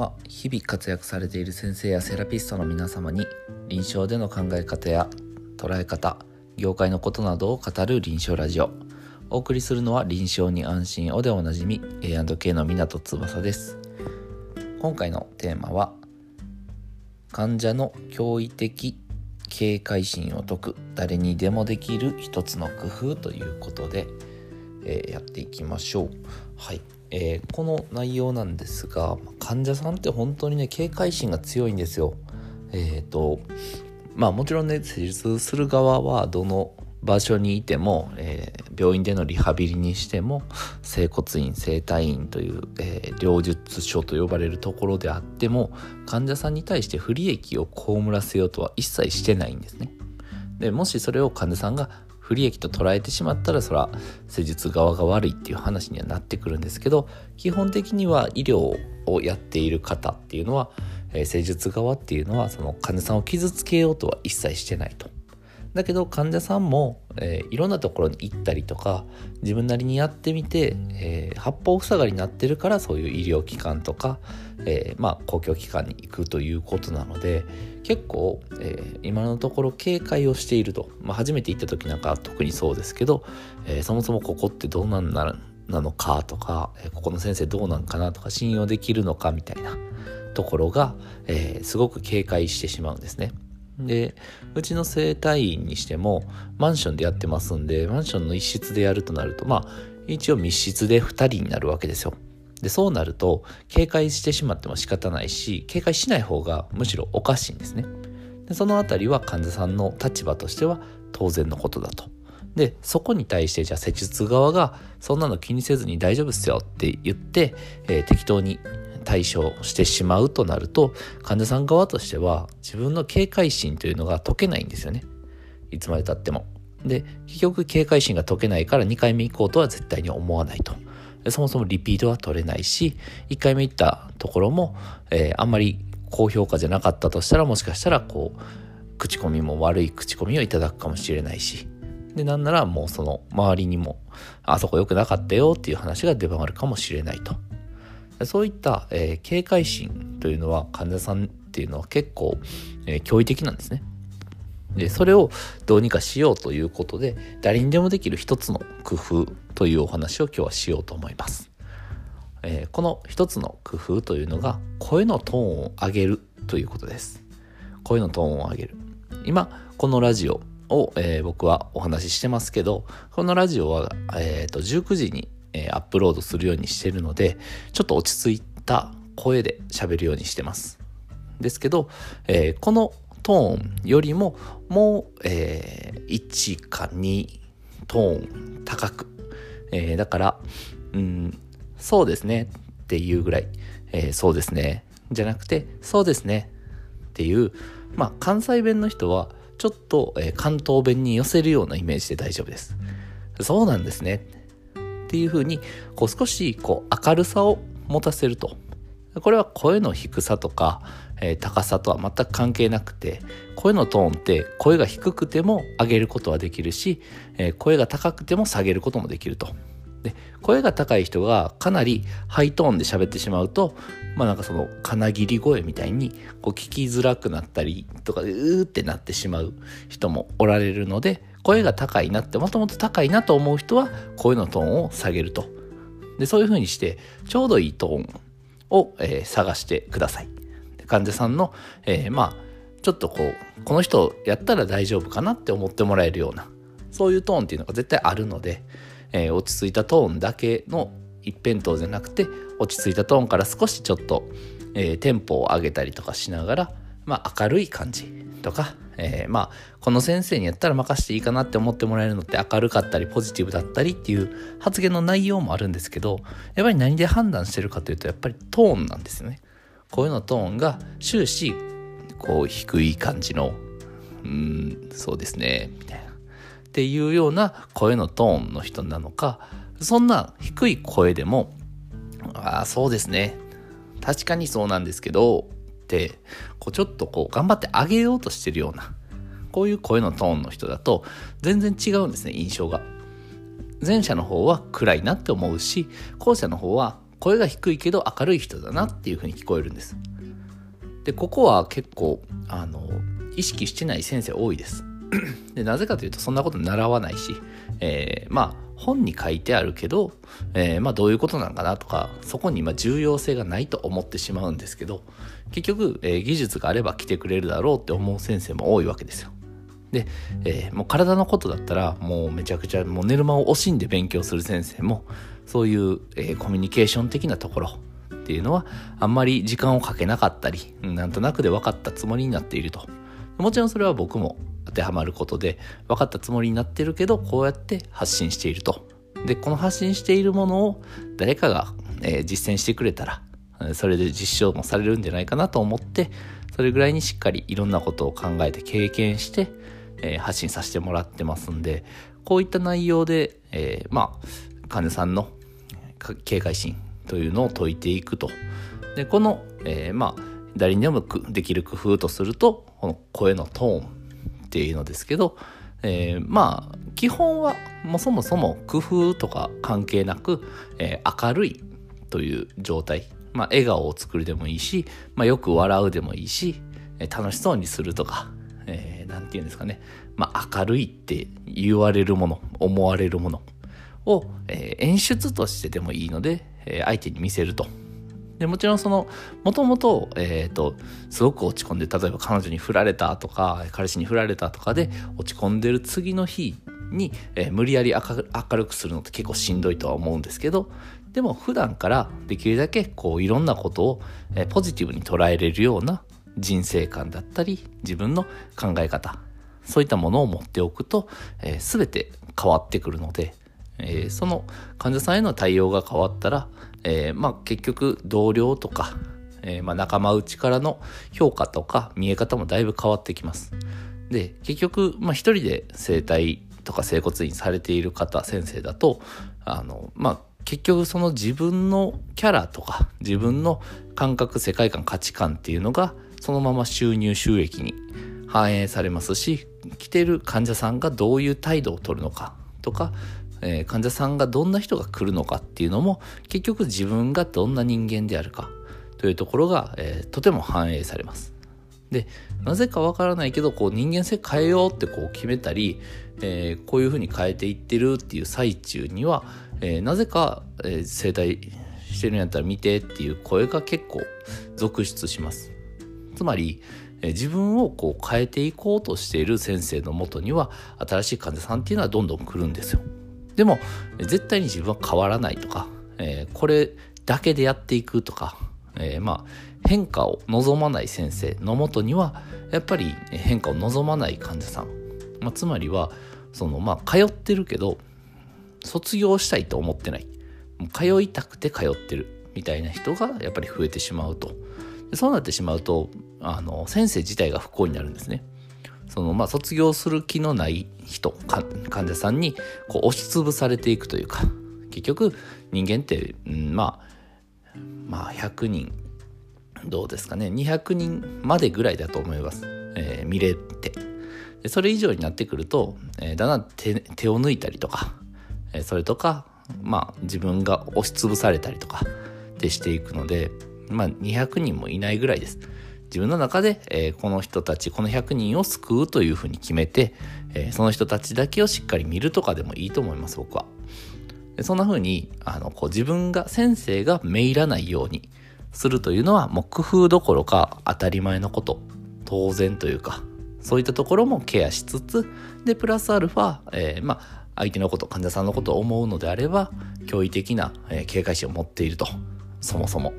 は日々活躍されている先生やセラピストの皆様に臨床での考え方や捉え方業界のことなどを語る臨床ラジオ。お送りするのは臨床に安心をでおなじみ A&K の湊翼です。今回のテーマは患者の驚異的警戒心を解く誰にでもできる一つの工夫ということで、えー、やっていきましょう。はい。えー、この内容なんですが患者さんって本当にね警戒心が強いんですよ。えっ、ー、とまあもちろんね施術する側はどの場所にいても、えー、病院でのリハビリにしても整骨院整体院という、えー、術所と呼ばれるところであっても患者さんに対して不利益を被らせようとは一切してないんですね。でもしそれを患者さんが不利益と捉えてしまったらそら施術側が悪いっていう話にはなってくるんですけど基本的には医療をやっている方っていうのは、え、施術側っていうのはその患者さんを傷つけようとは一切してないと。だけど患者さんも、えー、いろんなところに行ったりとか自分なりにやってみて、えー、八方塞がりになってるからそういう医療機関とか、えー、まあ、公共機関に行くということなので結構、え今のところ警戒をしていると、まあ、初めて行った時なんか特にそうですけど、えそもそもここってどうなんなのかとか、えここの先生どうなんかなとか信用できるのかみたいなところが、えすごく警戒してしまうんですね。でうちの整体院にしてもマンションでやってますんでマンションの一室でやるとなるとまあ一応密室で2人になるわけですよ。でそうなると警戒してしまっても仕方ないし警戒しない方がむしろおかしいんですね。でそのあたりは患者さんの立場としては当然のことだと。でそこに対してじゃあ施術側がそんなの気にせずに大丈夫っすよって言って、えー、適当に対処してしまうとなると患者さん側としては自分の警戒心というのが解けないんですよね。いつまでたっても。で結局警戒心が解けないから2回目行こうとは絶対に思わないと。そもそもリピートは取れないし1回目行ったところも、えー、あんまり高評価じゃなかったとしたらもしかしたらこう口コミも悪い口コミをいただくかもしれないし。でなんならもうその周りにもあそこ良くなかったよっていう話が出回るかもしれないと。そういった、えー、警戒心というのは患者さんっていうのは結構、えー、驚異的なんですね。でそれをどうにかしようということで誰にでもできる一つの工夫というお話を今日はしようと思います。えー、この一つの工夫というのが声のトーンを上げるということです。声のトーンを上げる。今このラジオを、えー、僕はお話ししてますけどこのラジオは、えーと19時にえー、アップロードするようにしてるので、ちょっと落ち着いた声で喋るようにしてます。ですけど、えー、このトーンよりももう、えー、1か2トーン高く、えー、だから、うん、そうですねっていうぐらい、えー、そうですねじゃなくて、そうですねっていう、まあ、関西弁の人はちょっと、え、関東弁に寄せるようなイメージで大丈夫です。そうなんですね。っていう風にこう少しこう明るさを持たせるとこれは声の低さとか、えー、高さとは全く関係なくて声のトーンって声が低くても上げることはできるし、えー、声が高くても下げることもできると。で声が高い人がかなりハイトーンで喋ってしまうとまあなんかその金切り声みたいにこう聞きづらくなったりとかうーってなってしまう人もおられるので声が高いなってもともと高いなと思う人は声のトーンを下げると。でそういうふうにしてちょうどいいトーンを、えー、探してください。患者さんの、えー、まあちょっとこうこの人やったら大丈夫かなって思ってもらえるようなそういうトーンっていうのが絶対あるので、えー、落ち着いたトーンだけの一辺倒じゃなくて落ち着いたトーンから少しちょっと、えー、テンポを上げたりとかしながら、まあ、明るい感じ。とか、えー、まあこの先生にやったら任せていいかなって思ってもらえるのって明るかったりポジティブだったりっていう発言の内容もあるんですけどやっぱり何で判断してるかというとやっぱりトーンなんですよね。こういうのトーンが終始こう低い感じのうんそうですねみたいなっていうような声のトーンの人なのかそんな低い声でもああそうですね確かにそうなんですけどてこうちょっとこう頑張ってあげようとしてるようなこういう声のトーンの人だと全然違うんですね印象が。前者の方は暗いなって思うし後者の方は声が低いけど明るい人だなっていうふうに聞こえるんです。でここは結構あの意識してない先生多いです。でなぜかというとそんなこと習わないし、えー、まあ本に書いてあるけど、えー、まあどういうことなのかなとかそこにま重要性がないと思ってしまうんですけど結局、えー、技術があれば来てくれるだろうって思う先生も多いわけですよ。で、えー、もう体のことだったらもうめちゃくちゃもう寝る間を惜しんで勉強する先生もそういう、えコミュニケーション的なところっていうのはあんまり時間をかけなかったりなんとなくで分かったつもりになっているともちろんそれは僕も当てはまることで分かったつもりになってるけどこうやって発信していると。でこの発信しているものを誰かが、えー、実践してくれたらそれで実証もされるんじゃないかなと思ってそれぐらいにしっかりいろんなことを考えて経験して、えー、発信させてもらってますんでこういった内容で、えー、まあ患者さんの警戒心というのを解いていくと。でこの、えー、まあ誰にでもできる工夫とするとこの声のトーンていうのですけど、えー、まあ基本はもそもそも工夫とか関係なく、えー、明るいという状態、まあ、笑顔を作るでもいいし、まあ、よく笑うでもいいし、楽しそうにするとか何、えー、て言うんですかね、まあ、明るいって言われるもの思われるものを、え、演出としてでもいいので、え、相手に見せると。で、もちろんその、もともと、えっ、と、すごく落ち込んで、例えば彼女に振られたとか、彼氏に振られたとかで落ち込んでる次の日に、えー、無理やり明るくするのって結構しんどいとは思うんですけど、でも普段からできるだけこういろんなことを、えー、ポジティブに捉えれるような人生観だったり、自分の考え方、そういったものを持っておくと、えー、全て変わってくるので、えー、その患者さんへの対応が変わったら、えー、まあ結局同僚とか、えー、まあ仲間内からの評価とか見え方もだいぶ変わってきます。で、結局、まあ一人で整体とか整骨院されている方、先生だと、あの、まあ結局その自分のキャラとか自分の感覚、世界観、価値観っていうのがそのまま収入、収益に反映されますし、来てる患者さんがどういう態度を取るのかとか、えー、患者さんがどんな人が来るのかっていうのも結局自分がどんな人間であるかというところが、えー、とても反映されます。でなぜかわからないけどこう人間性変えようってこう決めたり、えー、こういうふうに変えていってるっていう最中には、えー、なぜか、えー、整体してるんやったら見てっていう声が結構続出します。つまり、え自分をこう変えていこうとしている先生のもとには新しい患者さんっていうのはどんどん来るんですよ。でも絶対に自分は変わらないとか、えー、これだけでやっていくとか、えー、まあ変化を望まない先生のもとにはやっぱり変化を望まない患者さん、まあ、つまりはそのまあ通ってるけど卒業したいと思ってない。通いたくて通ってる。みたいな人がやっぱり増えてしまうと。そうなってしまうとあの先生自体が不幸になるんですね。そのまあ卒業する気のない人患者さんにこう押しつぶされていくというか結局人間って、うん、まあまあ100人どうですかね。200人までぐらいだと思います、えー、見れて。でそれ以上になってくると、えー、だんだん手手を抜いたりとか、えー、それとかまあ自分が押しつぶされたりとかでしていくのでまあ200人もいないぐらいです。自分の中で、えー、この人たち、この100人を救うというふうに決めて、えー、その人たちだけをしっかり見るとかでもいいと思います、僕は。でそんな風に、あの、こう自分が、先生がめいらないようにするというのは、もう工夫どころか当たり前のこと、当然というか、そういったところもケアしつつ、で、プラスアルファ、えー、まあ、相手のこと、患者さんのことを思うのであれば、驚異的な、え、警戒心を持っていると。そもそも。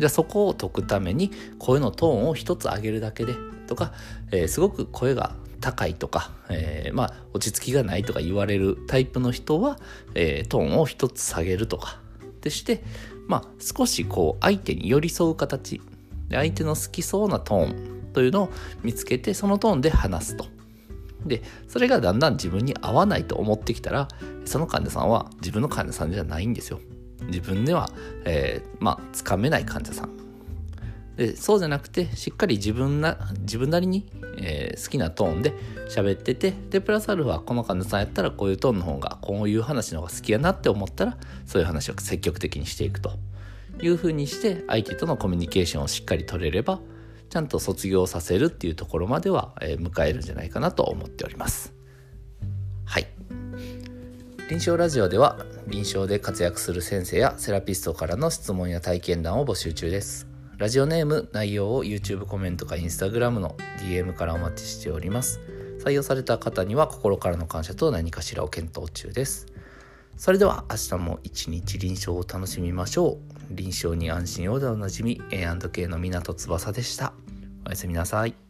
じゃあそこを解くために声のトーンを一つ上げるだけでとか、えー、すごく声が高いとか、えー、まあ落ち着きがないとか言われるタイプの人は、えー、トーンを一つ下げるとかでしてまあ少しこう相手に寄り添う形で相手の好きそうなトーンというのを見つけてそのトーンで話すと。でそれがだんだん自分に合わないと思ってきたらその患者さんは自分の患者さんじゃないんですよ。自分では、えー、まあつかめない患者さん。でそうじゃなくてしっかり自分な自分なりに、えー、好きなトーンで喋っててでプラスアルファこの患者さんやったらこういうトーンの方がこういう話の方が好きやなって思ったらそういう話を積極的にしていくと。いうふうにして相手とのコミュニケーションをしっかり取れればちゃんと卒業させるっていうところまでは、え迎えるんじゃないかなと思っております。臨床ラジオでは臨床で活躍する先生やセラピストからの質問や体験談を募集中です。ラジオネーム内容を YouTube コメントか Instagram の DM からお待ちしております。採用された方には心からの感謝と何かしらを検討中です。それでは明日も一日臨床を楽しみましょう。臨床に安心をでおなじみ A&K の港翼でした。おやすみなさい。